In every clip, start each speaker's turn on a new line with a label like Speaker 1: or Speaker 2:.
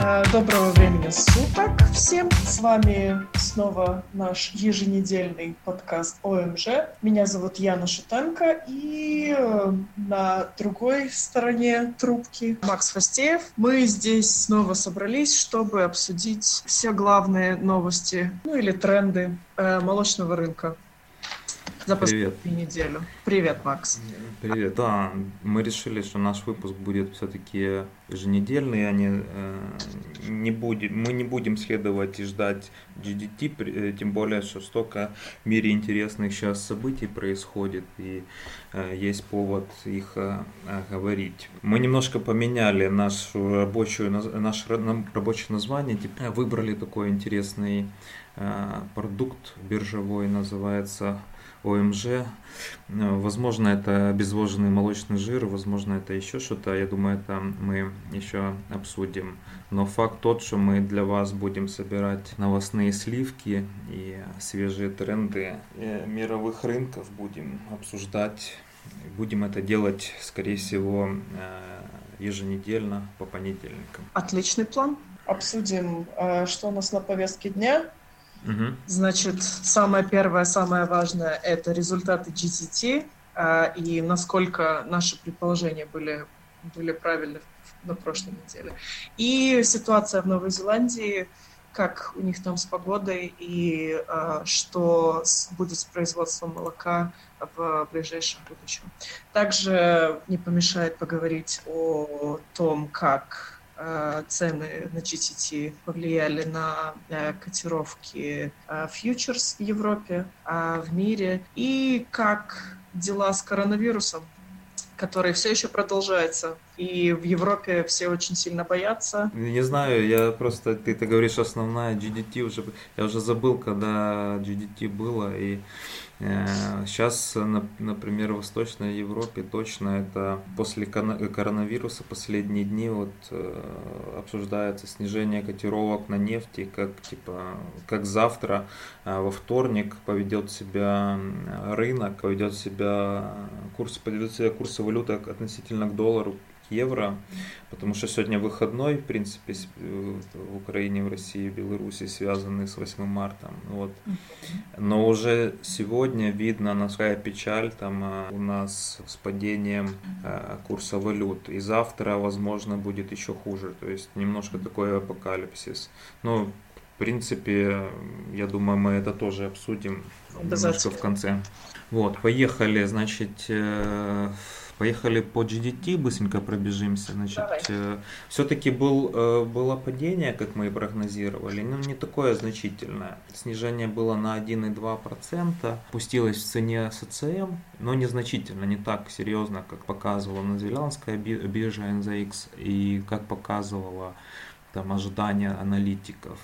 Speaker 1: Э, доброго времени суток всем. С вами снова наш еженедельный подкаст ОМЖ. Меня зовут Яна Шутенко и э, на другой стороне трубки Макс Фастеев. Мы здесь снова собрались, чтобы обсудить все главные новости, ну или тренды э, молочного рынка за Привет. неделю. Привет, Макс.
Speaker 2: Привет. Да, мы решили, что наш выпуск будет все-таки еженедельный, а не, э, не будем, мы не будем следовать и ждать GDT, э, тем более, что столько в мире интересных сейчас событий происходит, и э, есть повод их говорить. Мы немножко поменяли нашу рабочую, наше рабочее название, выбрали такой интересный продукт биржевой, называется ОМЖ. Э, возможно, это обезвоженный молочный жир, возможно, это еще что-то. Я думаю, это мы еще обсудим. Но факт тот, что мы для вас будем собирать новостные сливки и свежие тренды э, мировых рынков будем обсуждать. Будем это делать, скорее всего, э, еженедельно по понедельникам.
Speaker 1: Отличный план. Обсудим, что у нас на повестке дня Значит, самое первое, самое важное – это результаты GTT а, и насколько наши предположения были, были правильны на прошлой неделе. И ситуация в Новой Зеландии, как у них там с погодой и а, что будет с производством молока в ближайшем будущем. Также не помешает поговорить о том, как Э, цены на GTT повлияли на э, котировки э, фьючерс в Европе, в мире, и как дела с коронавирусом, который все еще продолжается. И в Европе все очень сильно боятся.
Speaker 2: Не знаю, я просто, ты, ты говоришь, основная GDT уже, я уже забыл, когда GDT было, и Сейчас, э, например, в Восточной Европе точно это после коронавируса последние дни вот э, обсуждается снижение котировок на нефти, как типа как завтра а во вторник поведет себя рынок, поведет себя курс, поведет себя курсы валюты относительно к доллару евро, потому что сегодня выходной, в принципе, в Украине, в России, в Беларуси связанный с 8 марта. Вот. Но уже сегодня видно, насколько печаль там а, у нас с падением а, курса валют. И завтра, возможно, будет еще хуже. То есть немножко такой апокалипсис. Ну, в принципе, я думаю, мы это тоже обсудим немножко в конце. Вот, поехали, значит, э, Поехали по GDT, быстренько пробежимся. Значит, э, все-таки был, э, было падение, как мы и прогнозировали, но не такое значительное. Снижение было на 1,2%, пустилось в цене СЦМ, но незначительно, не так серьезно, как показывала новозеландская биржа NZX и как показывала там ожидания аналитиков.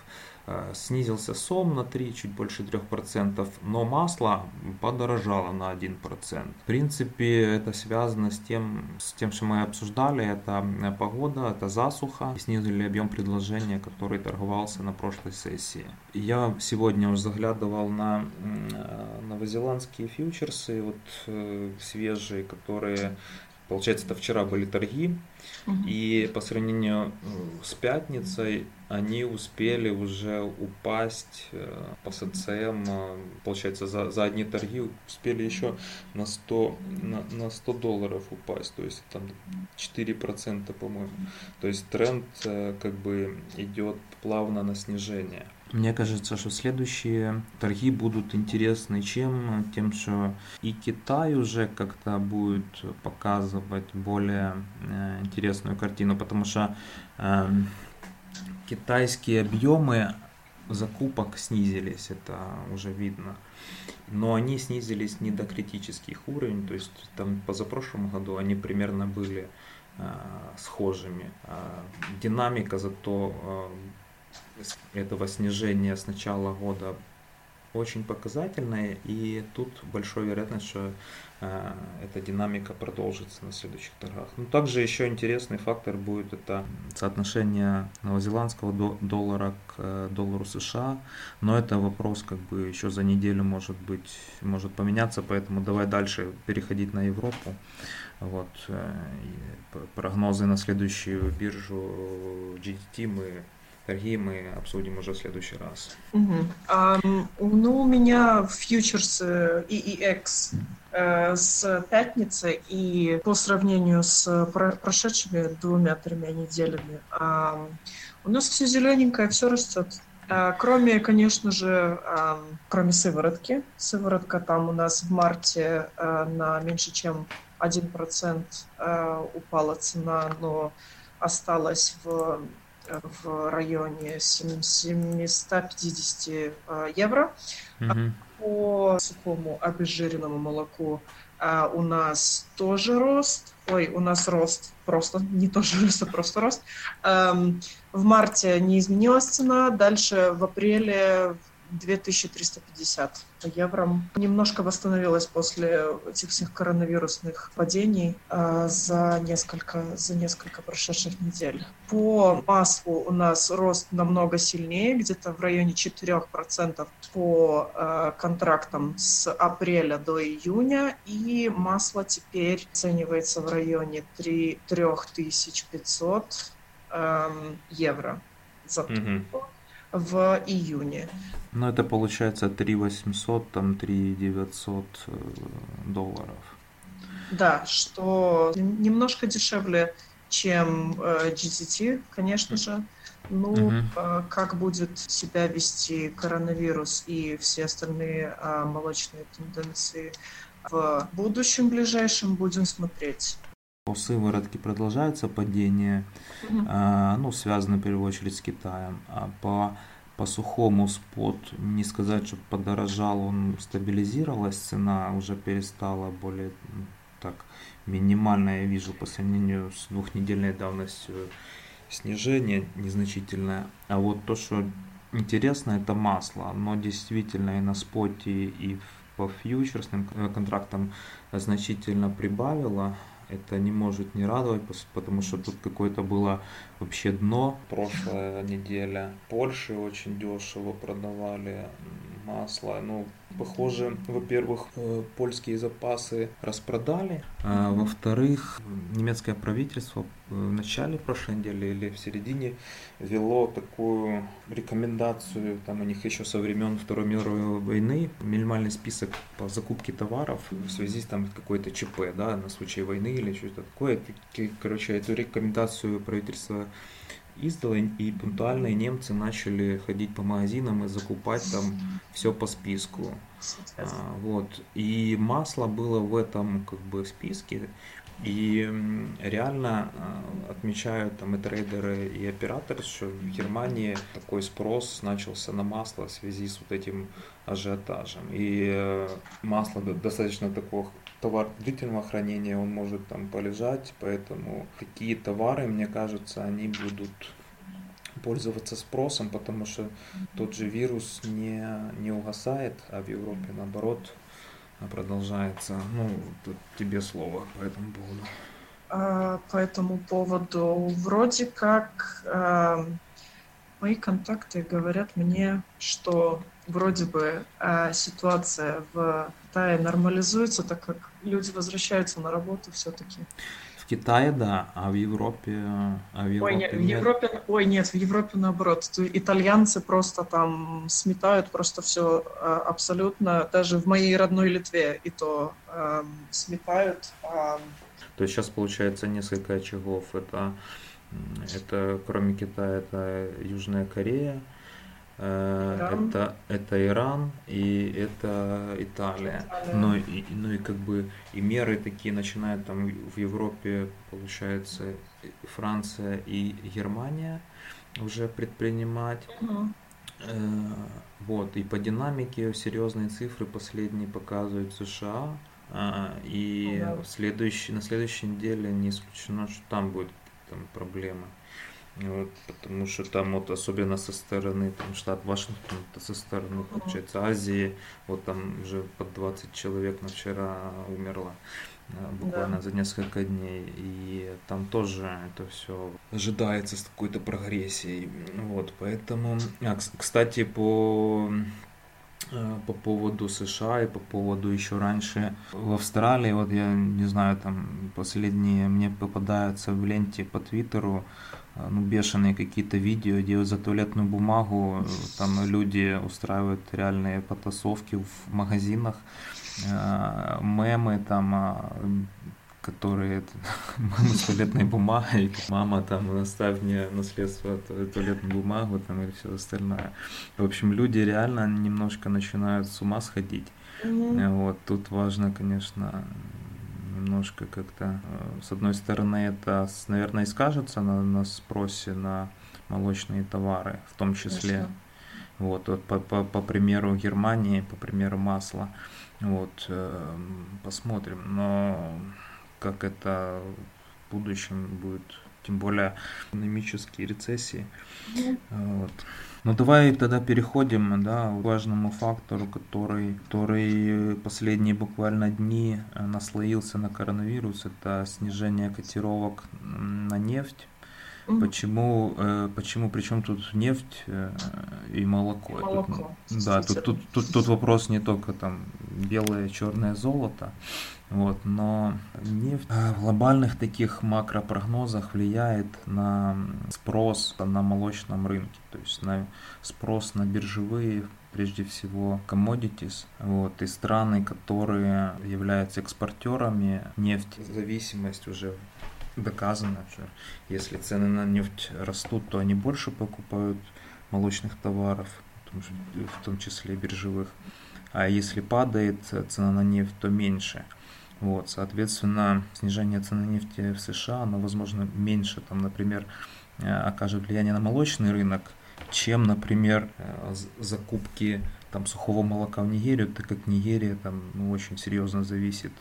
Speaker 2: Э, снизился сом на 3, чуть больше 3%, но масло подорожало на 1%. В принципе, это связано с тем, с тем, что мы обсуждали, это э, погода, это засуха, снизили объем предложения, который торговался на прошлой сессии. Я сегодня уже заглядывал на э, новозеландские фьючерсы, вот свежие, которые Получается, это вчера были торги, угу. и по сравнению с пятницей они успели уже упасть э, по СЦМ, э, получается, за, за одни торги успели еще на 100, на, на 100 долларов упасть, то есть там 4%, по-моему. То есть тренд э, как бы идет плавно на снижение. Мне кажется, что следующие торги будут интересны чем? Тем, что и Китай уже как-то будет показывать более интересную картину, потому что эм, китайские объемы закупок снизились, это уже видно. Но они снизились не до критических уровней, то есть там позапрошлом году они примерно были э, схожими. А динамика зато э, этого снижения с начала года очень показательная, и тут большая вероятность, что э, эта динамика продолжится на следующих торгах. Ну, также еще интересный фактор будет это соотношение новозеландского доллара к э, доллару США, но это вопрос как бы еще за неделю может быть, может поменяться, поэтому давай дальше переходить на Европу. Вот, э, прогнозы на следующую биржу GDT мы Торги мы обсудим уже в следующий раз.
Speaker 1: Угу. А, ну, у меня фьючерсы EEX э, с пятницы и по сравнению с прошедшими двумя-тремя неделями у нас все зелененькое, все растет. А, кроме, конечно же, кроме сыворотки. Сыворотка там у нас в марте а, на меньше, чем 1% а, упала цена, но осталась в в районе 750 э, евро. Mm-hmm. По сухому обезжиренному молоку а у нас тоже рост. Ой, у нас рост просто, не тоже рост, а просто рост. Эм, в марте не изменилась цена. Дальше в апреле 2350 по евро. Немножко восстановилась после этих всех коронавирусных падений э, за несколько, за несколько прошедших недель. По маслу у нас рост намного сильнее, где-то в районе 4% по э, контрактам с апреля до июня, и масло теперь оценивается в районе 3, 3500 э, евро за тонну. Mm-hmm в июне.
Speaker 2: Ну, это получается 3 800, там 3 900 э, долларов.
Speaker 1: Да, что немножко дешевле, чем э, GTT, конечно же. Ну, угу. как будет себя вести коронавирус и все остальные молочные тенденции в будущем ближайшем, будем смотреть.
Speaker 2: По сыворотке продолжается падение, угу. а, ну, связано в первую очередь с Китаем. А по, по сухому спот, не сказать, что подорожал, он стабилизировалась, цена уже перестала более так минимально, я вижу, по сравнению с двухнедельной давностью снижение незначительное. А вот то, что интересно, это масло. Оно действительно и на споте, и по фьючерсным контрактам значительно прибавило это не может не радовать, потому что тут какое-то было вообще дно прошлая неделя. Польше очень дешево продавали масло. Ну, похоже, во-первых, э, польские запасы распродали, а во-вторых, немецкое правительство в начале прошлой недели или в середине ввело такую рекомендацию, там у них еще со времен Второй мировой войны, минимальный список по закупке товаров в связи с там какой-то ЧП, да, на случай войны или что-то такое. Короче, эту рекомендацию правительство издало, и пунктуальные немцы начали ходить по магазинам и закупать там все по списку. А, вот. И масло было в этом как бы списке. И реально а, отмечают там и трейдеры, и операторы, что в Германии такой спрос начался на масло в связи с вот этим ажиотажем. И э, масло достаточно такого товар длительного хранения, он может там полежать, поэтому такие товары, мне кажется, они будут пользоваться спросом, потому что тот же вирус не, не угасает, а в Европе наоборот продолжается. Ну, тут тебе слово по этому поводу.
Speaker 1: А, по этому поводу вроде как а, мои контакты говорят мне, что вроде бы а, ситуация в Китае нормализуется, так как люди возвращаются на работу все-таки.
Speaker 2: В Китае, да, а в Европе, а в Европе
Speaker 1: ой, нет, в Европе, ой, нет, в Европе наоборот. Итальянцы просто там сметают просто все а, абсолютно, даже в моей родной Литве и то э, сметают. Э,
Speaker 2: то есть сейчас получается несколько очагов. Это, это кроме Китая, это Южная Корея, Иран. Это, это Иран и это Италия. Италия. Но и, ну и как бы и меры такие начинают там в Европе, получается, Франция и Германия уже предпринимать. Угу. Вот, и по динамике серьезные цифры последние показывают США. А, и ну, да. следующий, на следующей неделе не исключено, что там будет там проблемы. Вот, потому что там вот особенно со стороны там, штат Вашингтон, со стороны, получается, Азии, вот там уже под 20 человек на вчера умерло э, буквально да. за несколько дней. И там тоже это все ожидается с какой-то прогрессией. Вот, поэтому... А, кстати, по Э, по поводу США и по поводу еще раньше в Австралии, вот я не знаю, там последние мне попадаются в ленте по Твиттеру, ну, бешеные какие-то видео, где за туалетную бумагу э, там люди устраивают реальные потасовки в магазинах, мемы там а, которые мама с туалетной бумагой, мама там оставь мне наследство туалетную бумагу там и все остальное. В общем, люди реально немножко начинают с ума сходить. Mm-hmm. Вот тут важно, конечно, немножко как-то, э, с одной стороны, это, наверное, и скажется на, на спросе на молочные товары, в том числе. Конечно. Вот, вот по, по, по примеру Германии, по примеру масла. Вот, э, посмотрим. Но как это в будущем будет, тем более экономические рецессии. Вот. Ну давай тогда переходим да, к важному фактору, который, который последние буквально дни наслоился на коронавирус. Это снижение котировок на нефть. Почему, э, почему, причем тут нефть э, и молоко?
Speaker 1: молоко
Speaker 2: тут, да, тут, тут, тут, тут вопрос не только там белое, черное золото, вот, но нефть в глобальных таких макропрогнозах влияет на спрос на молочном рынке, то есть на спрос на биржевые прежде всего commodities, вот, и страны, которые являются экспортерами нефти. Зависимость уже доказано, что если цены на нефть растут, то они больше покупают молочных товаров, в том числе биржевых. А если падает цена на нефть, то меньше. Вот, соответственно, снижение цены нефти в США, оно, возможно, меньше, там, например, э, окажет влияние на молочный рынок, чем, например, э, закупки там, сухого молока в Нигерию, так как Нигерия там, ну, очень серьезно зависит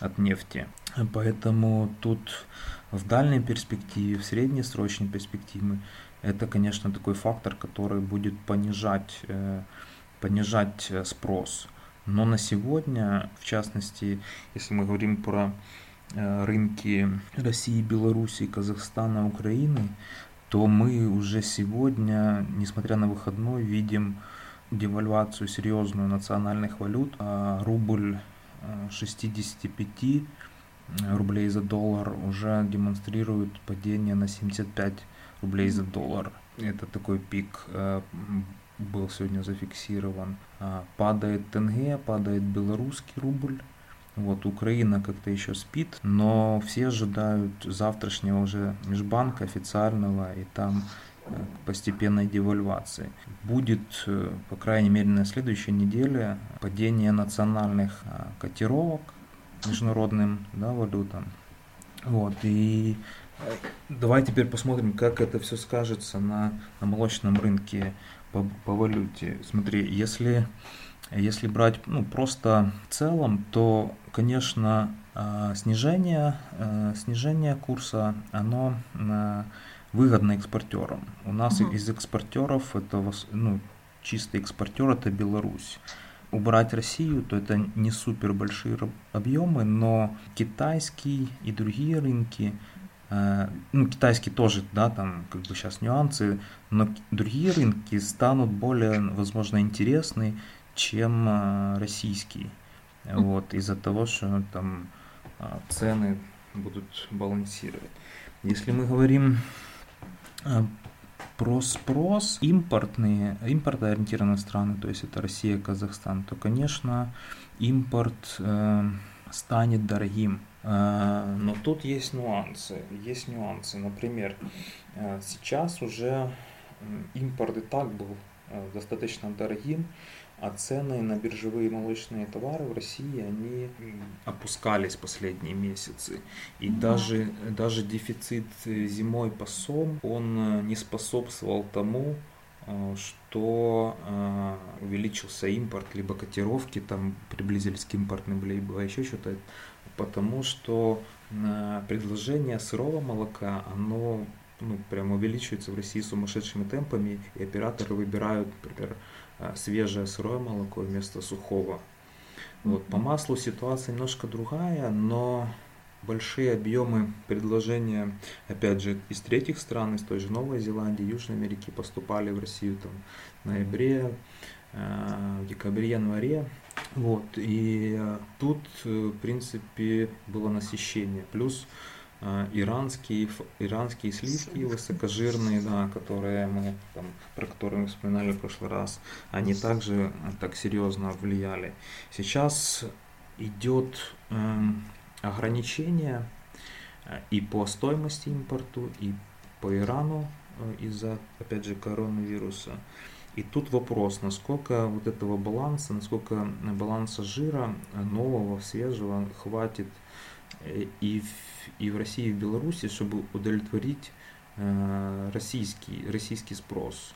Speaker 2: от нефти. Поэтому тут в дальней перспективе, в среднесрочной перспективе, это, конечно, такой фактор, который будет понижать, э, понижать э, спрос. Но на сегодня, в частности, если мы говорим про э, рынки России, Белоруссии, Казахстана, Украины, то мы уже сегодня, несмотря на выходной, видим девальвацию серьезную национальных валют. А рубль 65 рублей за доллар уже демонстрирует падение на 75 рублей за доллар. Это такой пик э, был сегодня зафиксирован. А, падает тенге, падает белорусский рубль. Вот Украина как-то еще спит, но все ожидают завтрашнего уже межбанка официального и там э, постепенной девальвации. Будет, э, по крайней мере, на следующей неделе падение национальных котировок международным да, валютам. Вот, и э, давай теперь посмотрим, как это все скажется на, на молочном рынке по, по валюте. Смотри, если, если брать ну, просто в целом, то, конечно, э, снижение, э, снижение курса, оно выгодно экспортерам. У нас угу. из экспортеров это ну, чистый экспортер это Беларусь убрать Россию, то это не супер большие объемы, но китайский и другие рынки, э, ну, китайский тоже, да, там как бы сейчас нюансы, но другие рынки станут более, возможно, интересны, чем э, российский. Вот, из-за того, что там э, цены будут балансировать. Если мы говорим про спрос импортные, импортоориентированные страны, то есть это Россия, Казахстан, то, конечно, импорт э, станет дорогим. Э, но тут есть нюансы. Есть нюансы. Например, э, сейчас уже импорт и так был э, достаточно дорогим, а цены на биржевые молочные товары в России, они опускались последние месяцы. И mm даже, даже дефицит зимой по СОМ, он э, не способствовал тому, э, что э, увеличился импорт, либо котировки там приблизились к импортным, либо еще что-то, потому что предложение сырого молока, оно ну, прямо увеличивается в России сумасшедшими темпами, и операторы выбирают, например, э, свежее сырое молоко вместо сухого. Вот, по маслу ситуация немножко другая, но большие объемы предложения, опять же, из третьих стран, из той же Новой Зеландии, Южной Америки поступали в Россию там, в ноябре, э, в декабре, январе. Вот, и э, тут, в принципе, было насыщение. Плюс а, иранские, иранские сливки высокожирные, да, которые мы, там, про которые мы вспоминали в прошлый раз, они также так серьезно влияли. Сейчас идет э, ограничение э, и по стоимости импорту, и по Ирану э, из-за, опять же, коронавируса. И тут вопрос, насколько вот этого баланса, насколько баланса жира нового, свежего хватит Э, и в, и в России, и в Беларуси, чтобы удовлетворить э, российский, российский спрос.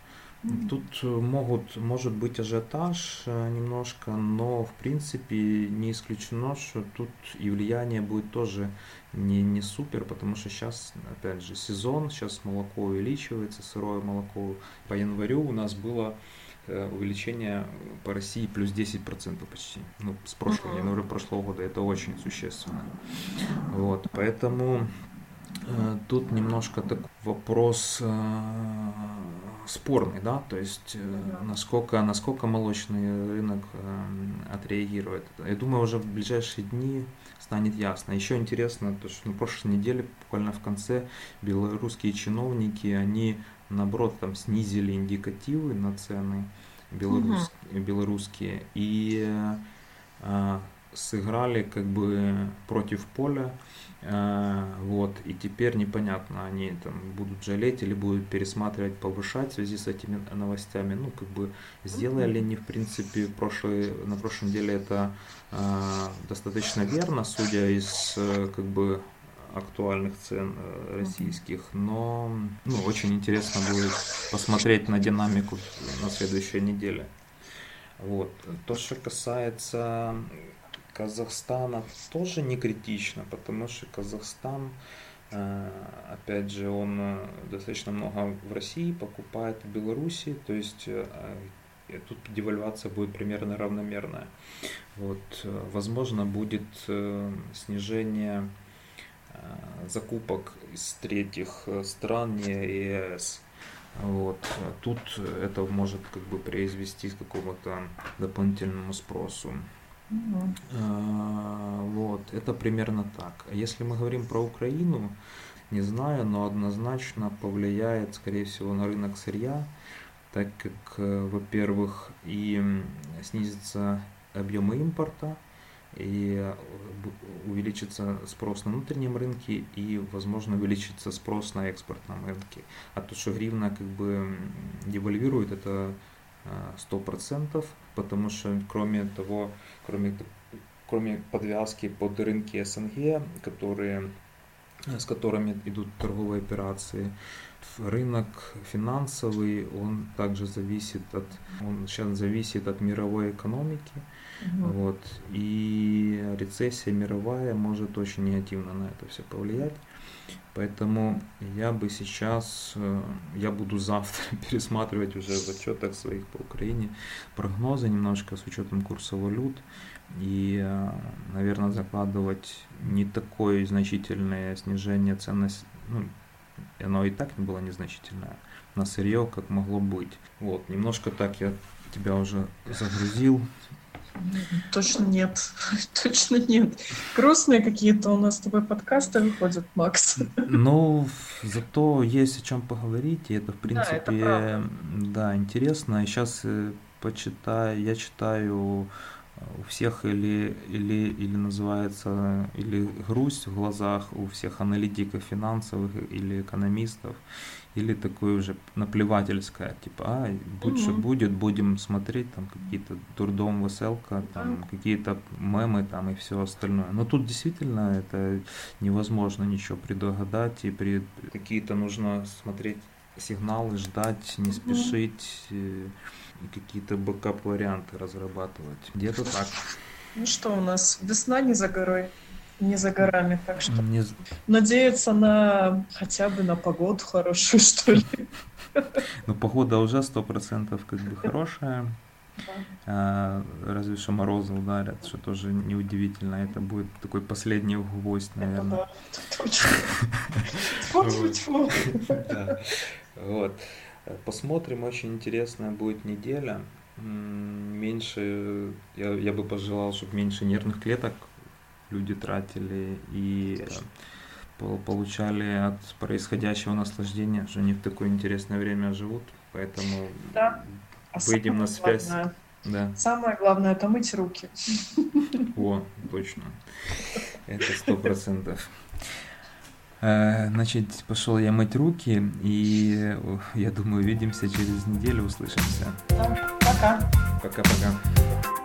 Speaker 2: Тут э, могут, может быть ажиотаж немножко, но в принципе не исключено, что тут и влияние будет тоже не, не супер, потому что сейчас, опять же, сезон, сейчас молоко увеличивается, сырое молоко. По январю у нас было Э, увеличение по России плюс 10% почти. Ну, с прошлого, января прошлого года. Это очень существенно. Вот, поэтому э, тут немножко такой вопрос э, спорный, да, то есть э, насколько, насколько молочный рынок э, отреагирует. Я думаю, уже в ближайшие дни станет ясно. Еще интересно, то, что на прошлой неделе, буквально в конце, белорусские чиновники, они наоборот там снизили индикативы на цены белорус, угу. белорусские и э, сыграли как бы против поля. Э, вот, и теперь непонятно, они там будут жалеть или будут пересматривать, повышать в связи с этими новостями. Ну, как бы сделали они, в принципе, прошлый, на прошлом деле это э, достаточно верно, судя из э, как бы актуальных цен э, российских, но ну, очень интересно будет посмотреть на динамику на следующей неделе. Вот. То, что касается Казахстана, тоже не критично, потому что Казахстан, э, опять же, он э, достаточно много в России покупает в Беларуси, то есть тут девальвация будет примерно равномерная. Вот, возможно, будет снижение Э, закупок из третьих э, стран, не ЕС. Вот. Тут это может как бы произвести к какому-то дополнительному спросу. Mm-hmm. Вот, это примерно так. Если мы говорим про Украину, не знаю, но однозначно повлияет, скорее всего, на рынок сырья, так как, во-первых, и снизится объемы импорта, и э, увеличится спрос на внутреннем рынке и, возможно, увеличится спрос на экспортном рынке. А то, что гривна как бы девальвирует, это э, сто процентов, потому что кроме того, кроме, кроме подвязки под рынки СНГ, которые, с которыми идут торговые операции, рынок финансовый, он также зависит от, он сейчас зависит от мировой экономики, угу. вот, и рецессия мировая может очень негативно на это все повлиять. Поэтому я бы сейчас, э, я буду завтра пересматривать уже в отчетах своих по Украине прогнозы немножко с учетом курса валют и, э, наверное, закладывать не такое значительное снижение ценности, ну, оно и так не было незначительное на сырье, как могло быть. Вот, немножко так я тебя уже загрузил.
Speaker 1: Точно нет, точно нет. Грустные какие-то у нас с тобой подкасты выходят, Макс.
Speaker 2: Ну, зато есть о чем поговорить, и это, в принципе, да, да интересно. И сейчас э, почитаю, я читаю у всех или, или, или называется, или грусть в глазах у всех аналитиков финансовых или экономистов, или такое уже наплевательское, типа, а, будь угу. что будет, будем смотреть там какие-то дурдом, веселка, там да. какие-то мемы там и все остальное. Но тут действительно это невозможно ничего предугадать, и при какие-то нужно смотреть сигналы, ждать, не спешить. Угу какие-то бэкап-варианты разрабатывать. Где-то так.
Speaker 1: Ну что у нас, весна не за горой. Не за горами, так что не... надеяться на хотя бы на погоду хорошую, что ли.
Speaker 2: Ну, погода уже сто процентов как бы хорошая. Да. А, разве что морозы ударят, что тоже неудивительно. Это будет такой последний гвоздь, наверное. Вот. Посмотрим, очень интересная будет неделя. Меньше, я, я бы пожелал, чтобы меньше нервных клеток люди тратили и э, получали от происходящего наслаждения, что они в такое интересное время живут, поэтому да. а выйдем на связь.
Speaker 1: Главное, да. Самое главное это мыть руки.
Speaker 2: О, точно. Это сто процентов. Э, значит, пошел я мыть руки, и я думаю, увидимся через неделю, услышимся.
Speaker 1: Да, пока.
Speaker 2: Пока-пока.